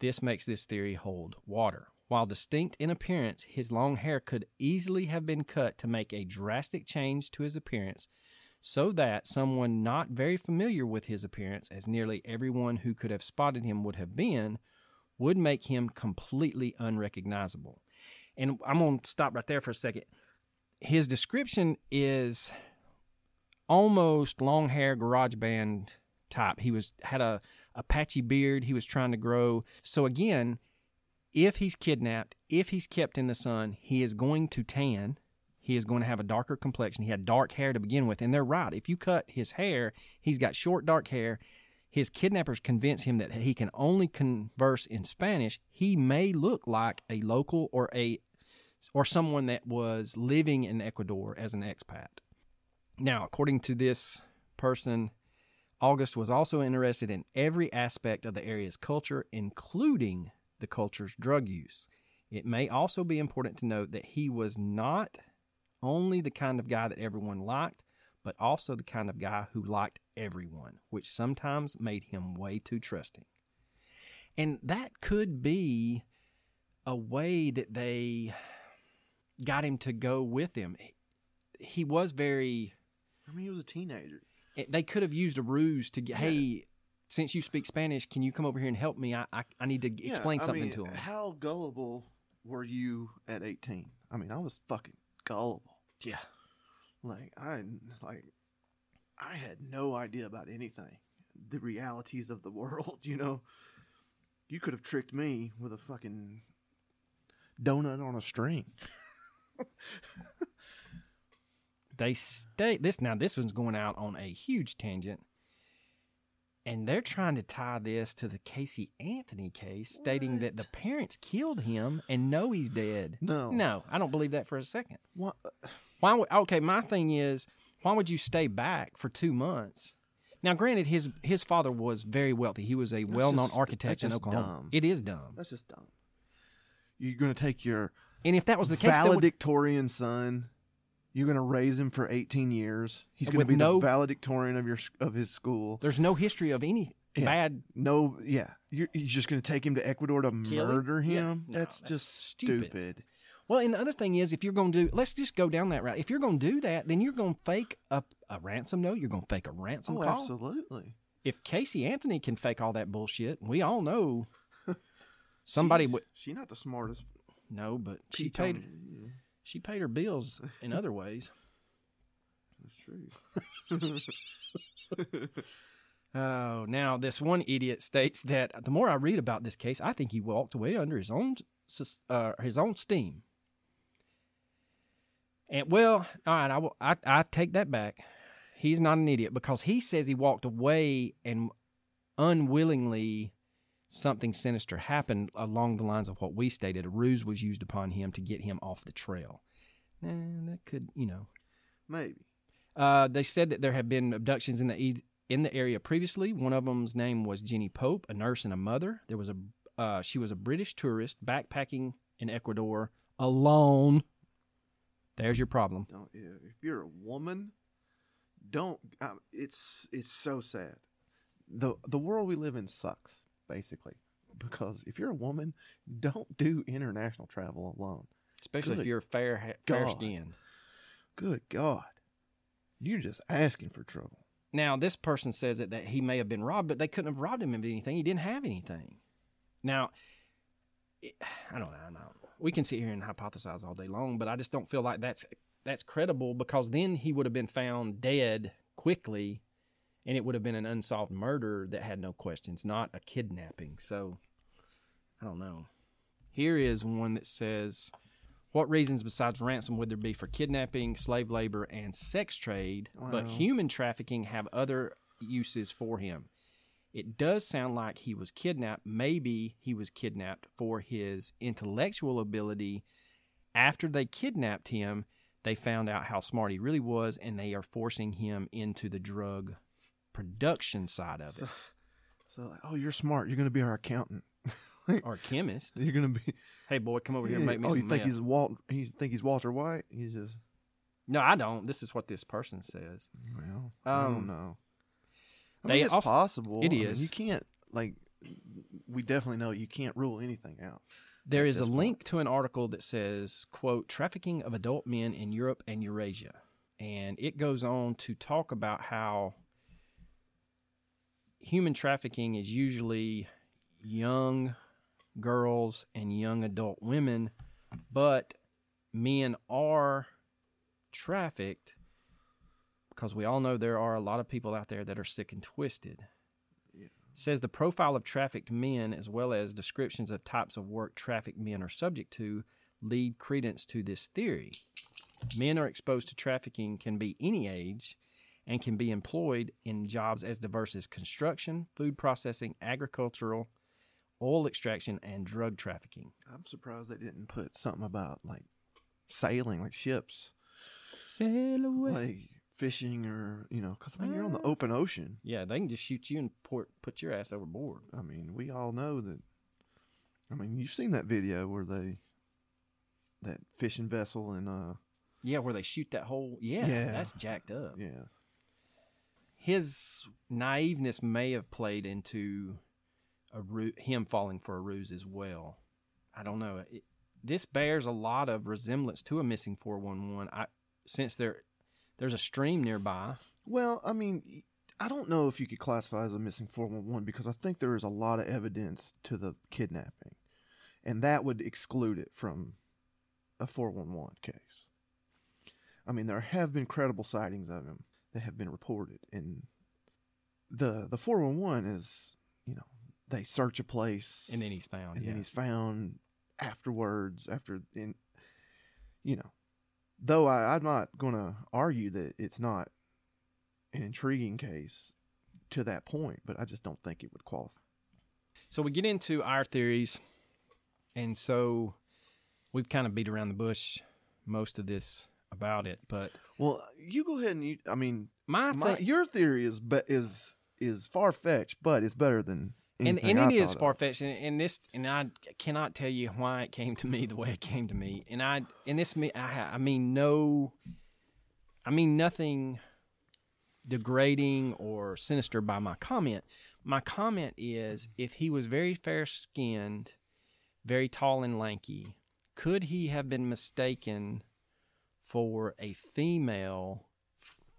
B: this makes this theory hold water. While distinct in appearance, his long hair could easily have been cut to make a drastic change to his appearance so that someone not very familiar with his appearance, as nearly everyone who could have spotted him would have been, would make him completely unrecognizable. And I'm going to stop right there for a second. His description is almost long hair garage band type. He was had a, a patchy beard he was trying to grow. So again, if he's kidnapped, if he's kept in the sun, he is going to tan. He is going to have a darker complexion. He had dark hair to begin with, and they're right. If you cut his hair, he's got short dark hair. His kidnappers convince him that he can only converse in Spanish. He may look like a local or a or someone that was living in Ecuador as an expat. Now, according to this person, August was also interested in every aspect of the area's culture, including the culture's drug use. It may also be important to note that he was not only the kind of guy that everyone liked, but also the kind of guy who liked everyone, which sometimes made him way too trusting. And that could be a way that they got him to go with them. He was very
A: I mean, he was a teenager.
B: Eh, they could have used a ruse to get,
A: Yeah.
B: hey, since you speak Spanish, can you come over here and help me? I I, I need to
A: Yeah,
B: explain
A: I
B: something
A: mean,
B: to him.
A: How gullible were you at 18? I mean, I was fucking gullible.
B: Yeah,
A: Like I like I had no idea about anything. The realities of the world, you know. You could have tricked me with a fucking donut on a string.
B: they stay this now. This one's going out on a huge tangent, and they're trying to tie this to the Casey Anthony case, stating that the parents killed him and know he's dead.
A: No.
B: No, I don't believe that for a second.
A: What
B: Why would okay? My thing is, why would you stay back for two months? Now, granted, his his father was very wealthy. He was a well known
A: just-
B: architect
A: that's
B: in
A: just
B: Oklahoma.
A: dumb.
B: It is dumb.
A: that's just dumb. You're going to take your
B: And if that was the case, would-
A: valedictorian son. You're going to raise him for 18 years. He's
B: With
A: to be
B: no-
A: the valedictorian of your s- of his school.
B: there's no history of any
A: Yeah.
B: bad.
A: No, yeah. You're, you're just going to take him to Ecuador to
B: Kill him?
A: murder
B: Yeah.
A: him?
B: No,
A: that's,
B: that's
A: just
B: stupid.
A: stupid.
B: Well, and the other thing is, if you're going to do, let's just go down that route. If you're going to do that, then you're going to fake a, a ransom note. You're going to fake a ransom
A: Oh,
B: call.
A: absolutely.
B: If Casey Anthony can fake all that bullshit, we all know somebody
A: She-
B: would.
A: She not the smartest.
B: No, but she paid.
A: yeah,
B: She paid her bills in other ways.
A: that's true.
B: Oh, now this one idiot states that the more I read about this case, I think he walked away under his own uh, his own steam. And well, all right, I will. I, I take that back. He's not an idiot because he says he walked away and unwillingly something sinister happened along the lines of what we stated. A ruse was used upon him to get him off the trail. And that could, you know.
A: Maybe.
B: Uh, they said that there had been abductions in the e- in the area previously. One of them's name was Jenny Pope, a nurse and a mother. There was a uh, she was a British tourist backpacking in Ecuador alone. There's your problem.
A: Don't, if you're a woman, don't. It's it's so sad. the The world we live in sucks, basically, because if you're a woman, don't do international travel alone.
B: Especially
A: Good
B: if you're fair fair
A: God.
B: skinned.
A: Good God, you're just asking for trouble.
B: Now, this person says that, that he may have been robbed, but they couldn't have robbed him of anything. He didn't have anything. Now, it, I don't know. I know. We can sit here and hypothesize all day long, but I just don't feel like that's that's credible because then he would have been found dead quickly, and it would have been an unsolved murder that had no questions, not a kidnapping. So, I don't know. Here is one that says, "What reasons besides ransom would there be for kidnapping, slave labor, and sex trade, but human trafficking have other uses for him?" It does sound like he was kidnapped. Maybe he was kidnapped for his intellectual ability. After they kidnapped him, they found out how smart he really was, and they are forcing him into the drug production side of it,
A: So, so like, oh, you're smart. You're gonna be our accountant.
B: or chemist.
A: You're gonna be.
B: Hey, boy, come over here and make me
A: oh,
B: some
A: you think
B: meth.
A: he's Walt? You think he's Walter White? He's just.
B: No, I don't. This is what this person says.
A: Well, I
B: Um,
A: don't know. I
B: they
A: mean, it's
B: also-
A: possible.
B: It is.
A: I mean, you can't like. We definitely know you can't rule anything out.
B: There is a
A: point.
B: link to an article that says, quote, trafficking of adult men in Europe and Eurasia. And it goes on to talk about how human trafficking is usually young girls and young adult women, but men are trafficked because we all know there are a lot of people out there that are sick and twisted says the profile of trafficked men as well as descriptions of types of work trafficked men are subject to lead credence to this theory. Men are exposed to trafficking can be any age and can be employed in jobs as diverse as construction, food processing, agricultural, oil extraction, and drug trafficking.
A: I'm surprised they didn't put something about like sailing, like ships,
B: Sail away.
A: like fishing, or you know, because I mean, you're on the
B: Uh,
A: open ocean.
B: yeah, they can just shoot you and port, put your ass overboard.
A: I mean, we all know that. I mean, you've seen that video where they that fishing vessel and uh
B: Yeah, where they shoot that whole. Yeah,
A: Yeah.
B: that's jacked up.
A: yeah
B: his naiveness may have played into a ru- him falling for a ruse as well. I don't know. It, this bears a lot of resemblance to a missing 411. I since there there's a stream nearby.
A: Well, I mean, I don't know if you could classify as a missing 411 because I think there is a lot of evidence to the kidnapping, and that would exclude it from a 411 case. I mean, there have been credible sightings of him that have been reported, and the the 411 is, you know, they search a place
B: And then he's found.
A: and
B: yeah.
A: then he's found afterwards after in you know though I, i'm not going to argue that it's not an intriguing case to that point but i just don't think it would qualify
B: So we get into our theories, and so we've kind of beat around the bush most of this about it. But
A: well you go ahead and you i mean
B: my,
A: my, your theory is be, is is far-fetched but it's better than
B: and and it is far fetched, and, and this, and I cannot tell you why it came to me the way it came to me, and I, and this, I, I mean no, I mean nothing degrading or sinister by my comment. My comment is, if he was very fair skinned, very tall and lanky, could he have been mistaken for a female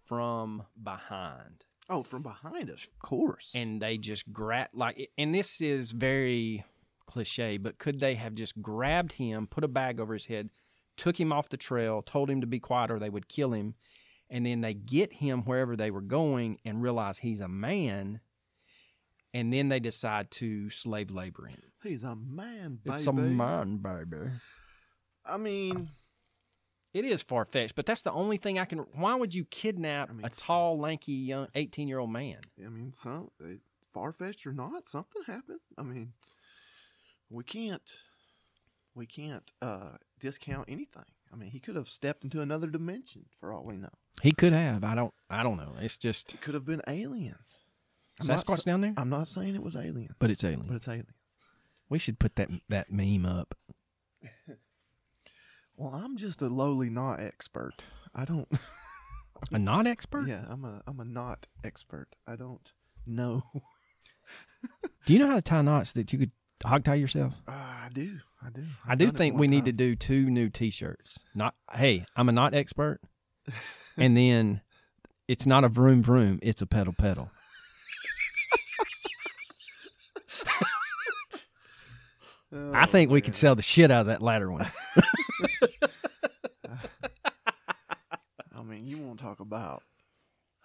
B: from behind?
A: Oh from behind us of course.
B: And they just grab like and this is very cliche but could they have just grabbed him put a bag over his head took him off the trail told him to be quiet or they would kill him and then they get him wherever they were going and realize he's a man and then they decide to slave labor him.
A: He's a man baby.
B: it's a man baby.
A: I mean
B: It is far fetched, but that's the only thing I can. Why would you kidnap
A: I mean,
B: a tall, lanky, young, eighteen-year-old man?
A: I mean, some far fetched or not, something happened. I mean, we can't we can't uh, discount anything. I mean, he could have stepped into another dimension for all we know.
B: He could have. I don't. I don't know. It's just
A: It could have been aliens. I'm not,
B: Sasquatch
A: sa-
B: down there,
A: I'm not saying it was alien,
B: but it's
A: aliens.
B: but
A: it's alien.
B: We should put that that meme up.
A: Well, I'm just a lowly not expert. I don't.
B: A not expert.
A: yeah, I'm a I'm a not expert. I don't know.
B: Do you know how to tie knots that you could hog tie yourself?
A: Uh, I do. I do.
B: I do think we need to do two new T-shirts. Not hey, I'm a not expert, and then it's not a vroom vroom. It's a pedal pedal.
A: Oh,
B: I think we could sell the shit out of that latter one.
A: I mean, you want to talk about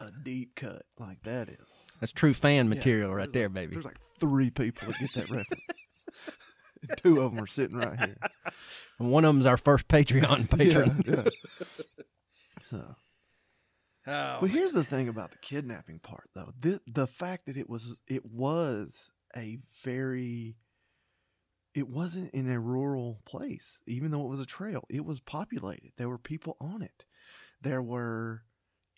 A: a deep cut like that is.
B: That's true fan
A: Yeah,
B: material right there,
A: like-
B: baby.
A: There's like three people that get that reference. Two of them are sitting right here.
B: And one of them's our first Patreon patron.
A: Yeah, yeah. So,
B: Oh,
A: but here's the thing about the kidnapping part, though. The the fact that it was it was a very it wasn't in a rural place, even though it was a trail. It was populated. There were people on it. There were.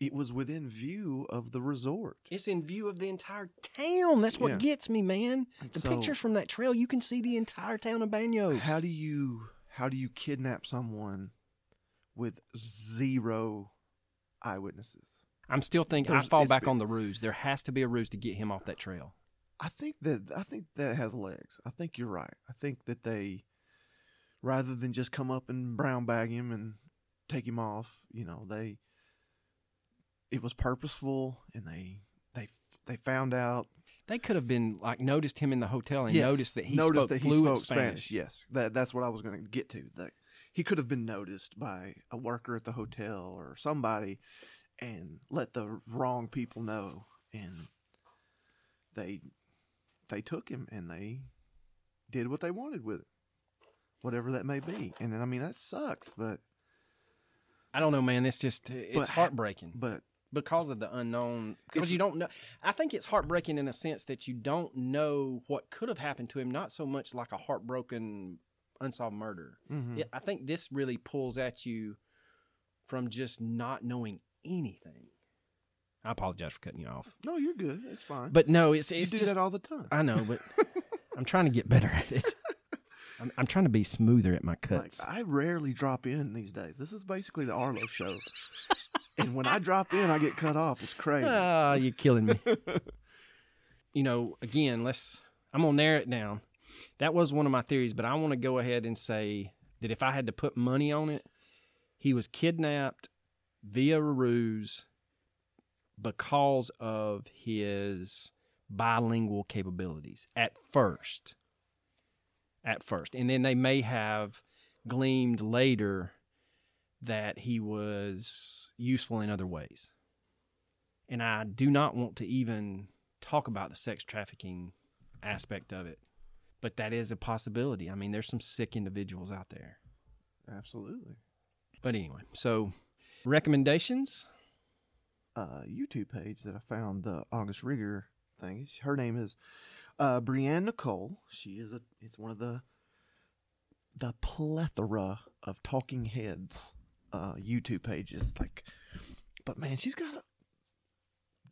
A: It was within view of the resort.
B: It's in view of the entire town. That's what
A: Yeah.
B: gets me, man. The
A: So-
B: pictures from that trail, you can see the entire town of Banos.
A: How do you how do you kidnap someone with zero eyewitnesses?
B: I'm still thinking. I
A: There's-
B: fall
A: it's
B: back
A: been-
B: on the ruse. There has to be a ruse to get him off that trail.
A: I think that I think that has legs. I think you're right. I think that they rather than just come up and brown bag him and take him off, you know, they it was purposeful and they they they found out
B: They could have been like noticed him in the hotel and
A: Yes,
B: noticed that he
A: noticed
B: spoke
A: that he
B: fluent
A: spoke Spanish. Yes, that that's what I was going to get to. That he could have been noticed by a worker at the hotel or somebody, and let the wrong people know, and they they took him and they did what they wanted with it, whatever that may be. And I mean that sucks, but
B: I don't know, man. It's just it's
A: But-
B: heartbreaking
A: but
B: because of the unknown. Because you don't know. I think it's heartbreaking in a sense that you don't know what could have happened to him. Not so much like a heartbroken unsolved murder.
A: mhm.
B: It, I think this really pulls at you from just not knowing anything. I apologize for cutting you off,
A: no, you're good. It's fine.
B: but no, it's
A: you
B: it's
A: do
B: just
A: that all the time.
B: I know, but I'm trying to get better at it. I'm, I'm trying to be smoother at my
A: Like
B: cuts.
A: I rarely drop in these days. This is basically the Arlo show. and when I drop in, I get cut off. It's crazy.
B: Ah, you're killing me. you know, again, let's. I'm gonna narrow it down. That was one of my theories, but I want to go ahead and say that if I had to put money on it, he was kidnapped via ruse because of his bilingual capabilities at first. At first, and then they may have gleamed later that he was useful in other ways and I do not want to even talk about the sex trafficking aspect of it. But that is a possibility. I mean, there's some sick individuals out there.
A: Absolutely.
B: But anyway, so recommendations.
A: Uh, YouTube page that I found the August Reiger thing. Her name is uh, Brienne Nicole. She is a. It's one of the the plethora of talking heads uh, YouTube pages. Like, but man, she's got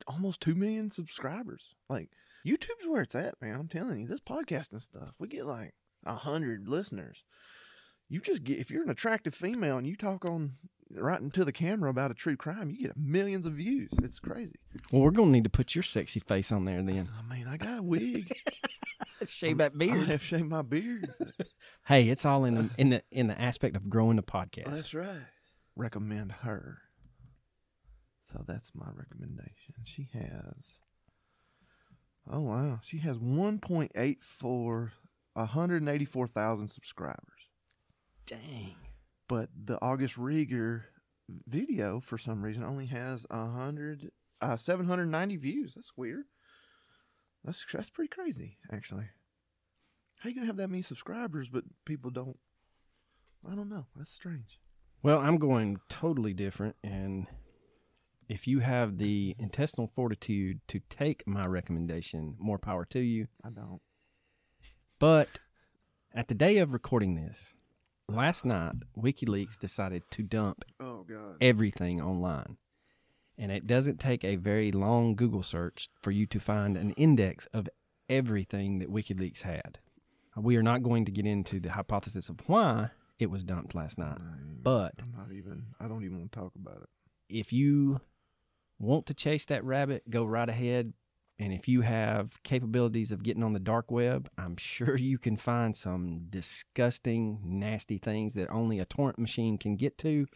A: almost two million subscribers. Like, YouTube's where it's at, man. I'm telling you, this podcasting stuff, we get like a hundred listeners. You just get if you're an attractive female and you talk on right into the camera about a true crime, you get millions of views. It's crazy.
B: Well, we're gonna need to put your sexy face on there then.
A: I mean, I got a wig.
B: Shave that beard.
A: I
B: beard.
A: have shaved my beard.
B: Hey, it's all in the in the in the aspect of growing the podcast.
A: That's right. Recommend her. So that's my recommendation. She has. Oh wow, she has 1.84, 184,000 subscribers.
B: Dang.
A: But the August Reiger video, for some reason, only has a hundred, uh, 790 views. That's weird. That's that's pretty crazy, actually. How you gonna have that many subscribers, but people don't? I don't know. That's strange.
B: Well, I'm going totally different. And if you have the intestinal fortitude to take my recommendation, more power to you.
A: I don't.
B: But at the day of recording this, last night, WikiLeaks decided to dump
A: Oh God.
B: everything online. And it doesn't take a very long Google search for you to find an index of everything that WikiLeaks had. We are not going to get into the hypothesis of why it was dumped last night. But
A: I'm not even. I don't even want to talk about it.
B: if you want to chase that rabbit, go right ahead. And if you have capabilities of getting on the dark web, I'm sure you can find some disgusting, nasty things that only a torrent machine can get to.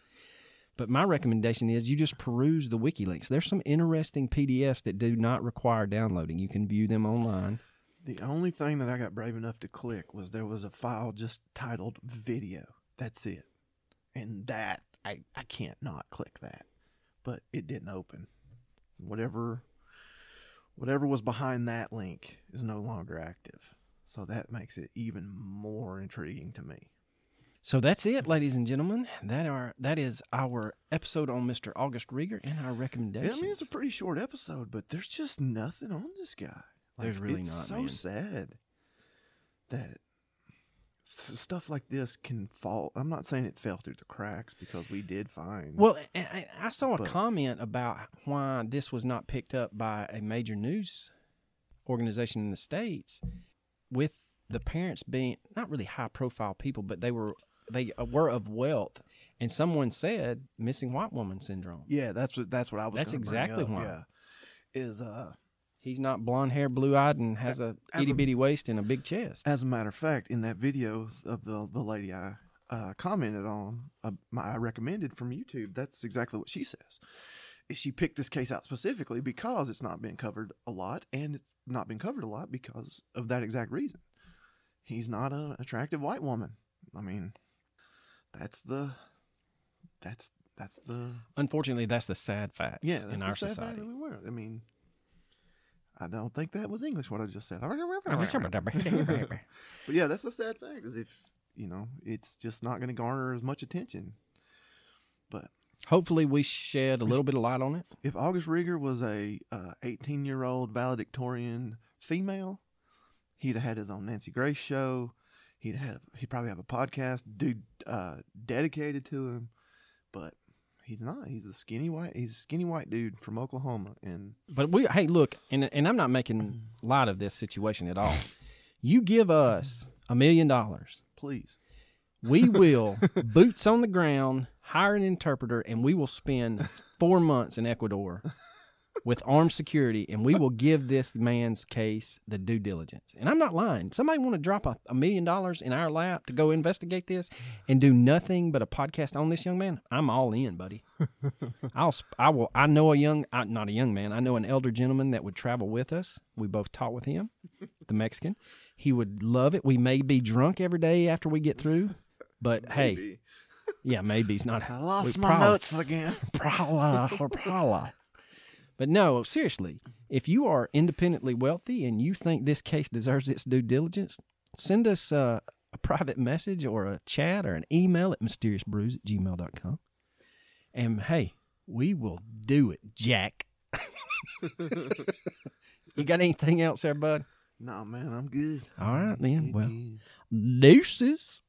B: But my recommendation is you just peruse the WikiLeaks. There's some interesting PDFs that do not require downloading. You can view them online.
A: The only thing that I got brave enough to click was there was a file just titled video. That's it. And that I I can't not click that. But it didn't open. Whatever whatever was behind that link is no longer active. So that makes it even more intriguing to me.
B: So that's it, ladies and gentlemen. That are that is our episode on Mr. August Reiger and our
A: Yeah. I mean it's a pretty short episode, but there's just nothing on this guy.
B: There's really
A: it's
B: not,
A: So
B: man.
A: sad that stuff like this can fall. I'm not saying it fell through the cracks because we did find.
B: Well, I, I- saw a
A: But-
B: comment about why this was not picked up by a major news organization in the states, with the parents being not really high profile people, but they were they uh, were of wealth, and someone said missing white woman syndrome.
A: yeah, that's what that's what I was.
B: That's exactly why.
A: Yeah, is uh
B: He's not blonde hair, blue eyed, and has a
A: As
B: itty bitty waist and a big chest.
A: as a matter of fact, in that video of the the lady I uh, commented on, uh, my, I recommended from YouTube. That's exactly what she says. She picked this case out specifically because it's not been covered a lot, and it's not been covered a lot because of that exact reason. He's not an attractive white woman. I mean, that's the that's that's the
B: Unfortunately, that's the sad fact
A: yeah
B: in our
A: sad fact
B: society.
A: that we were. I mean, I don't think that was English what I just said. But yeah, that's the sad fact is if you know it's just not going to garner as much attention. But
B: Hopefully, we shed a little bit of light on it.
A: if August Reiger was a uh, 18 year old valedictorian female, he'd have had his own Nancy Grace show. He'd have he'd probably have a podcast dude uh, dedicated to him. But he's not. He's a skinny white. He's a skinny white dude from Oklahoma, and
B: But we, hey, look, and and I'm not making light of this situation at all. You give us a million dollars,
A: please,
B: we will boots on the ground, hire an interpreter, and we will spend four months in Ecuador with armed security, and we will give this man's case the due diligence. And I'm not lying. Somebody want to drop a, a million dollars in our lap to go investigate this and do nothing but a podcast on this young man? I'm all in, buddy. I'll I will I know a young I, not a young man I know an elder gentleman that would travel with us. We both taught with him, the Mexican. He would love it. We may be drunk every day after we get through, but hey, yeah, maybe he's not.
A: I lost my
B: probably-
A: nuts again.
B: Prala, or prala. But no, seriously, if you are independently wealthy and you think this case deserves its due diligence, send us uh, a private message or a chat or an email at mysteriousbrews at gmail.com. And hey, we will do it, Jack. you got anything else there, bud?
A: No man, I'm good.
B: All right, then. Well, deuces.